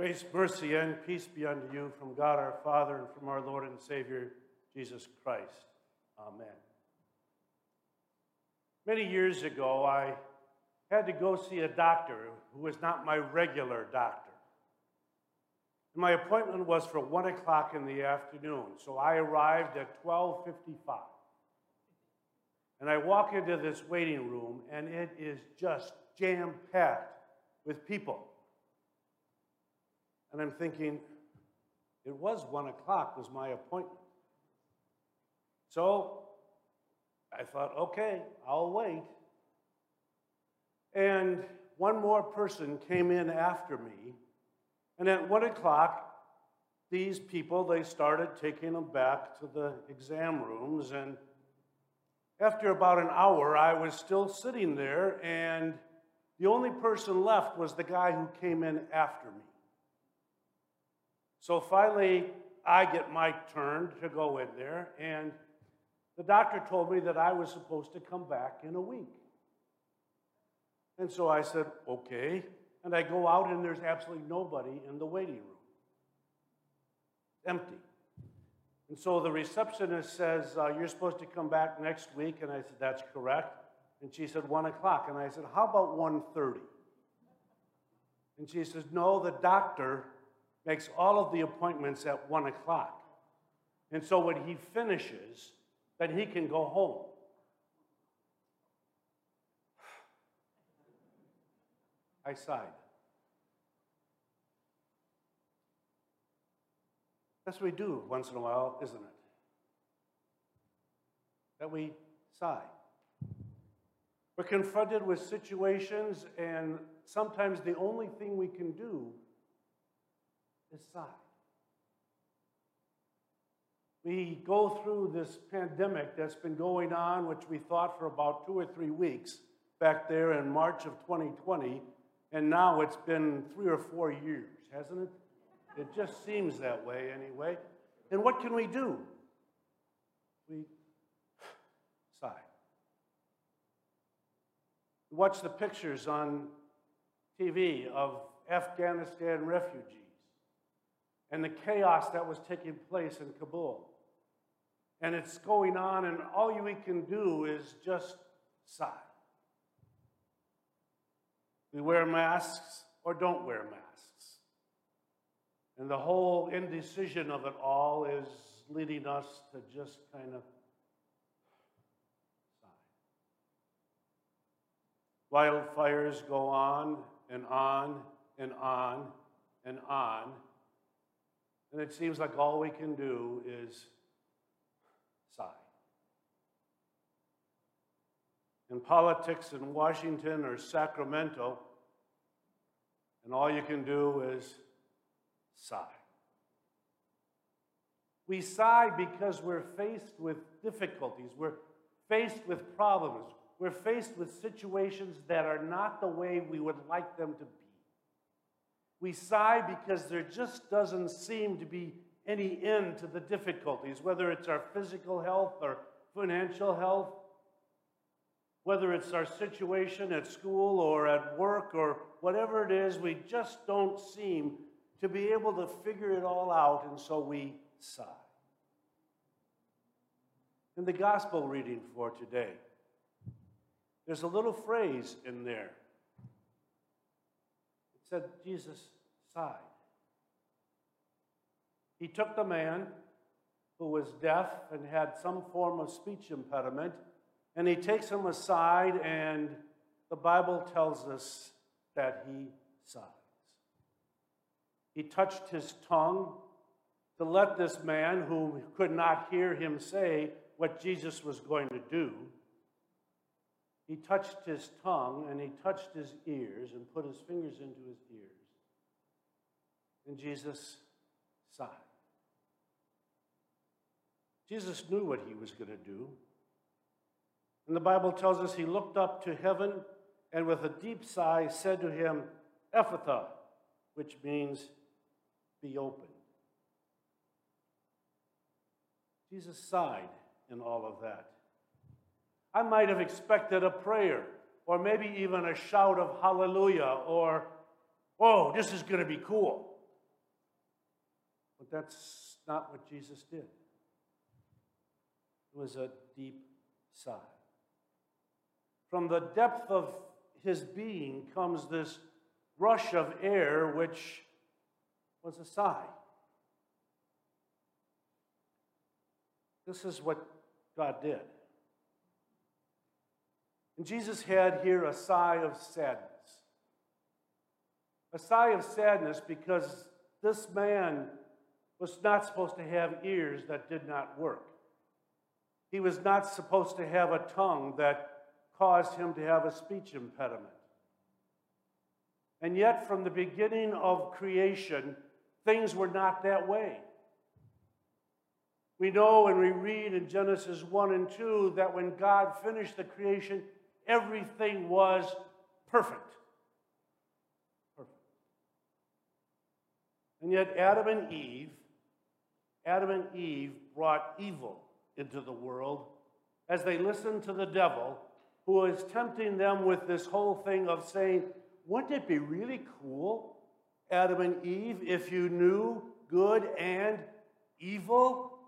Grace, mercy, and peace be unto you from God our Father and from our Lord and Savior, Jesus Christ. Amen. Many years ago, I had to go see a doctor who was not my regular doctor. My appointment was for 1 o'clock in the afternoon, so I arrived at 12.55. And I walk into this waiting room, and it is just jam-packed with people. And I'm thinking, it was 1 o'clock was my appointment. So I thought, okay, I'll wait. And one more person came in after me. And at 1 o'clock, these people, they started taking them back to the exam rooms. And after about an hour, I was still sitting there, and the only person left was the guy who came in after me. So finally, I get my turn to go in there, and the doctor told me that I was supposed to come back in a week. And so I said, okay. And I go out, and there's absolutely nobody in the waiting room. Empty. And so the receptionist says, uh, You're supposed to come back next week. And I said, That's correct. And she said, 1 o'clock. And I said, How about 1.30? And she says, No, the doctor makes all of the appointments at 1 o'clock. And so when he finishes, then he can go home. I sighed. That's what we do once in a while, isn't it? That we sigh. We're confronted with situations, and sometimes the only thing we can do sigh. We go through this pandemic that's been going on, which we thought for about two or three weeks back there in March of 2020, and now it's been three or four years, hasn't it? It just seems that way anyway. And what can we do? We sigh. Watch the pictures on TV of Afghanistan refugees and the chaos that was taking place in Kabul. And it's going on, and all we can do is just sigh. We wear masks or don't wear masks. And the whole indecision of it all is leading us to just kind of sigh. Wildfires go on and on and on and on. And it seems like all we can do is sigh. In politics in Washington or Sacramento, and all you can do is sigh. We sigh because we're faced with difficulties, we're faced with problems, we're faced with situations that are not the way we would like them to be. We sigh because there just doesn't seem to be any end to the difficulties, whether it's our physical health or financial health, whether it's our situation at school or at work or whatever it is, we just don't seem to be able to figure it all out, and so we sigh. In the gospel reading for today, there's a little phrase in there. Said, Jesus sighed. He took the man who was deaf and had some form of speech impediment, and he takes him aside, and the Bible tells us that he sighs. He touched his tongue to let this man who could not hear him say what Jesus was going to do. He touched his tongue and he touched his ears and put his fingers into his ears. And Jesus sighed. Jesus knew what he was going to do. And the Bible tells us he looked up to heaven and with a deep sigh said to him, Ephphatha, which means be opened. Jesus sighed in all of that. I might have expected a prayer, or maybe even a shout of hallelujah, or, oh, this is going to be cool. But that's not what Jesus did. It was a deep sigh. From the depth of his being comes this rush of air, which was a sigh. This is what God did. And Jesus had here a sigh of sadness. A sigh of sadness because this man was not supposed to have ears that did not work. He was not supposed to have a tongue that caused him to have a speech impediment. And yet, from the beginning of creation, things were not that way. We know and we read in Genesis 1 and 2 that when God finished the creation, everything was perfect. Perfect. And yet, Adam and Eve, Adam and Eve brought evil into the world as they listened to the devil who was tempting them with this whole thing of saying, Wouldn't it be really cool, Adam and Eve, if you knew good and evil?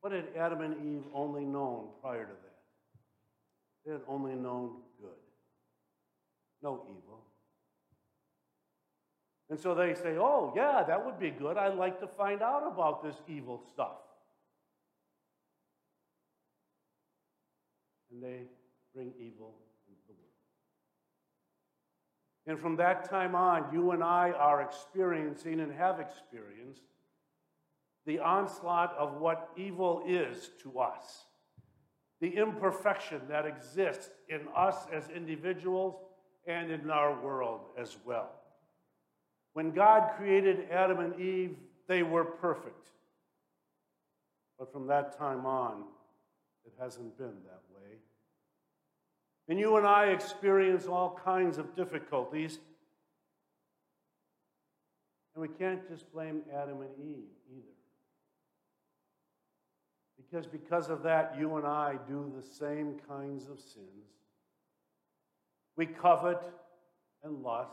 What had Adam and Eve only known prior to that? They had only known good, no evil. And so they say, Oh, yeah, that would be good. I'd like to find out about this evil stuff. And they bring evil into the world. And from that time on, you and I are experiencing and have experienced the onslaught of what evil is to us the imperfection that exists in us as individuals and in our world as well. When God created Adam and Eve, they were perfect. But from that time on, it hasn't been that way. And you and I experience all kinds of difficulties. And we can't just blame Adam and Eve either. Because because of that, you and I do the same kinds of sins. We covet and lust.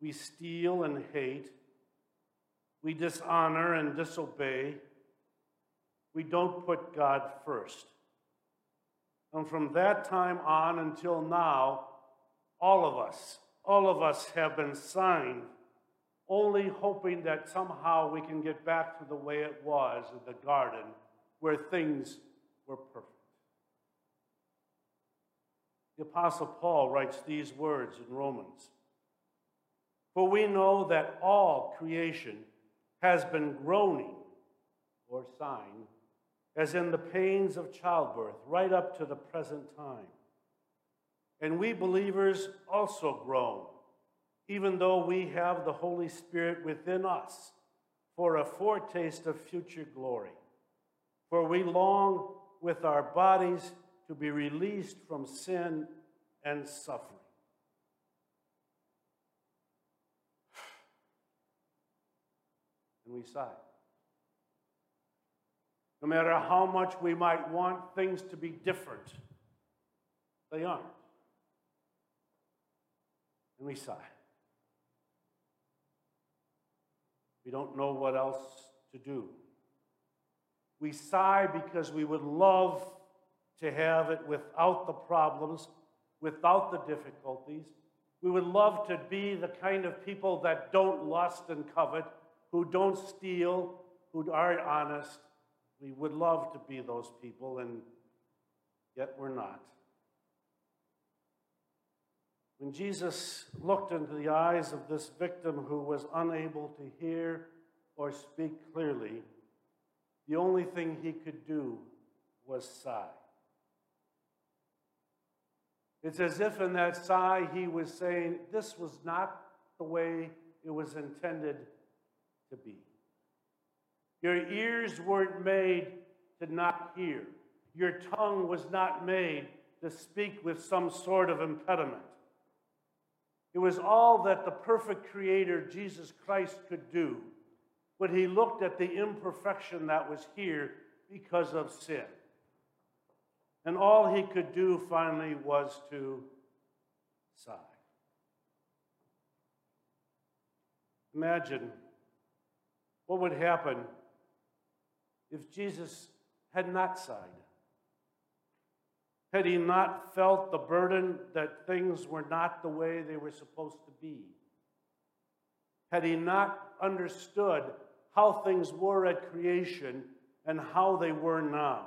We steal and hate. We dishonor and disobey. We don't put God first. And from that time on until now, all of us, all of us have been signed only hoping that somehow we can get back to the way it was in the garden where things were perfect. The Apostle Paul writes these words in Romans For we know that all creation has been groaning or sighing, as in the pains of childbirth, right up to the present time. And we believers also groan even though we have the Holy Spirit within us for a foretaste of future glory. For we long with our bodies to be released from sin and suffering. And we sigh. No matter how much we might want things to be different, they aren't. And we sigh. We don't know what else to do. We sigh because we would love to have it without the problems, without the difficulties. We would love to be the kind of people that don't lust and covet, who don't steal, who are honest. We would love to be those people, and yet we're not. When Jesus looked into the eyes of this victim who was unable to hear or speak clearly, the only thing he could do was sigh. It's as if in that sigh he was saying, This was not the way it was intended to be. Your ears weren't made to not hear, your tongue was not made to speak with some sort of impediment. It was all that the perfect Creator, Jesus Christ, could do when he looked at the imperfection that was here because of sin. And all he could do finally was to sigh. Imagine what would happen if Jesus had not sighed. Had he not felt the burden that things were not the way they were supposed to be? Had he not understood how things were at creation and how they were now?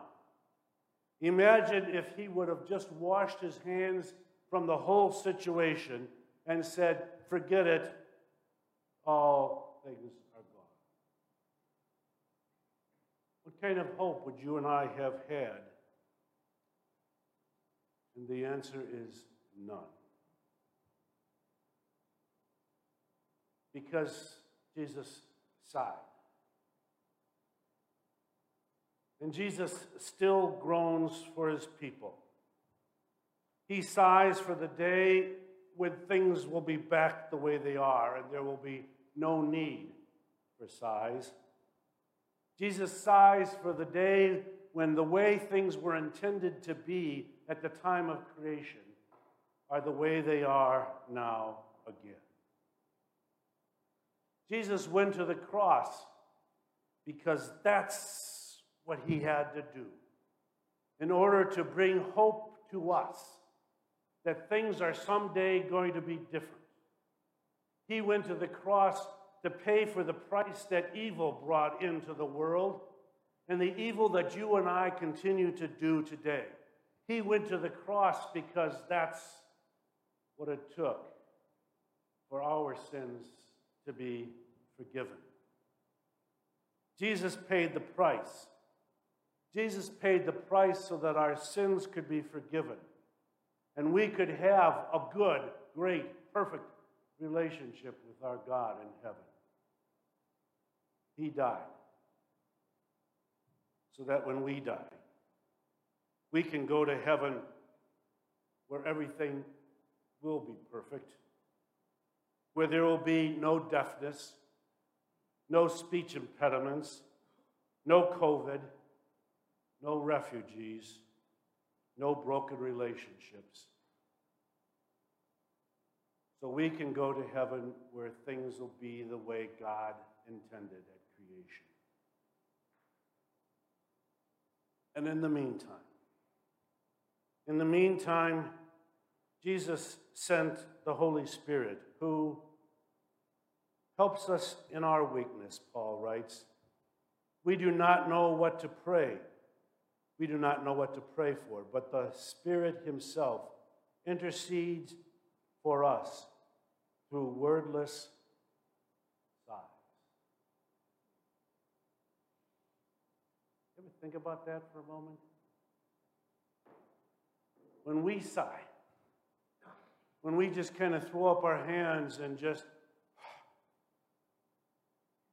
Imagine if he would have just washed his hands from the whole situation and said, Forget it, all things are gone. What kind of hope would you and I have had? And the answer is none. Because Jesus sighed. And Jesus still groans for his people. He sighs for the day when things will be back the way they are and there will be no need for sighs. Jesus sighs for the day when the way things were intended to be at the time of creation are the way they are now again. Jesus went to the cross because that's what he had to do in order to bring hope to us that things are someday going to be different. He went to the cross to pay for the price that evil brought into the world and the evil that you and I continue to do today. He went to the cross because that's what it took for our sins to be forgiven. Jesus paid the price. Jesus paid the price so that our sins could be forgiven and we could have a good, great, perfect relationship with our God in heaven. He died so that when we die, we can go to heaven where everything will be perfect, where there will be no deafness, no speech impediments, no COVID, no refugees no broken relationships. So we can go to heaven where things will be the way God intended at creation. And in the meantime, in the meantime, Jesus sent the Holy Spirit who helps us in our weakness, Paul writes. We do not know what to pray we do not know what to pray for, but the Spirit Himself intercedes for us through wordless sighs. Ever think about that for a moment? When we sigh, when we just kind of throw up our hands and just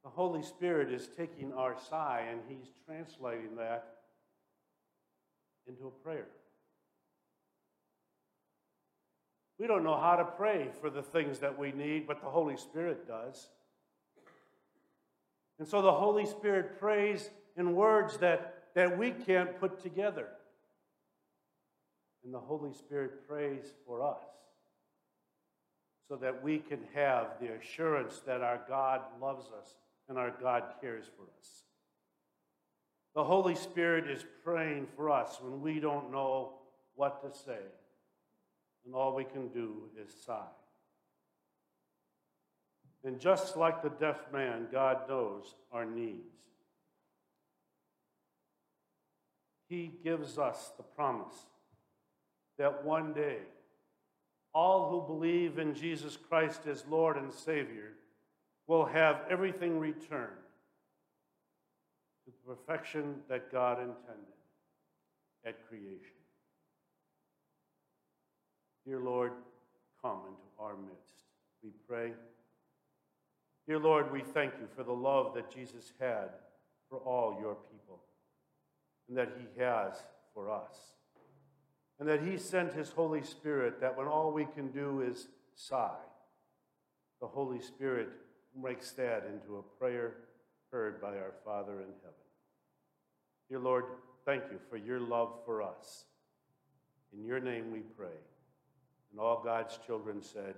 the Holy Spirit is taking our sigh and He's translating that into a prayer. We don't know how to pray for the things that we need, but the Holy Spirit does. And so the Holy Spirit prays in words that, that we can't put together. And the Holy Spirit prays for us so that we can have the assurance that our God loves us and our God cares for us. The Holy Spirit is praying for us when we don't know what to say, and all we can do is sigh. And just like the deaf man, God knows our needs. He gives us the promise that one day all who believe in Jesus Christ as Lord and Savior will have everything returned to the perfection that God intended at creation. Dear Lord, come into our midst, we pray. Dear Lord, we thank you for the love that Jesus had for all your people and that he has for us. And that he sent his Holy Spirit that when all we can do is sigh, the Holy Spirit makes that into a prayer heard by our Father in heaven. Dear Lord, thank you for your love for us. In your name we pray. And all God's children said,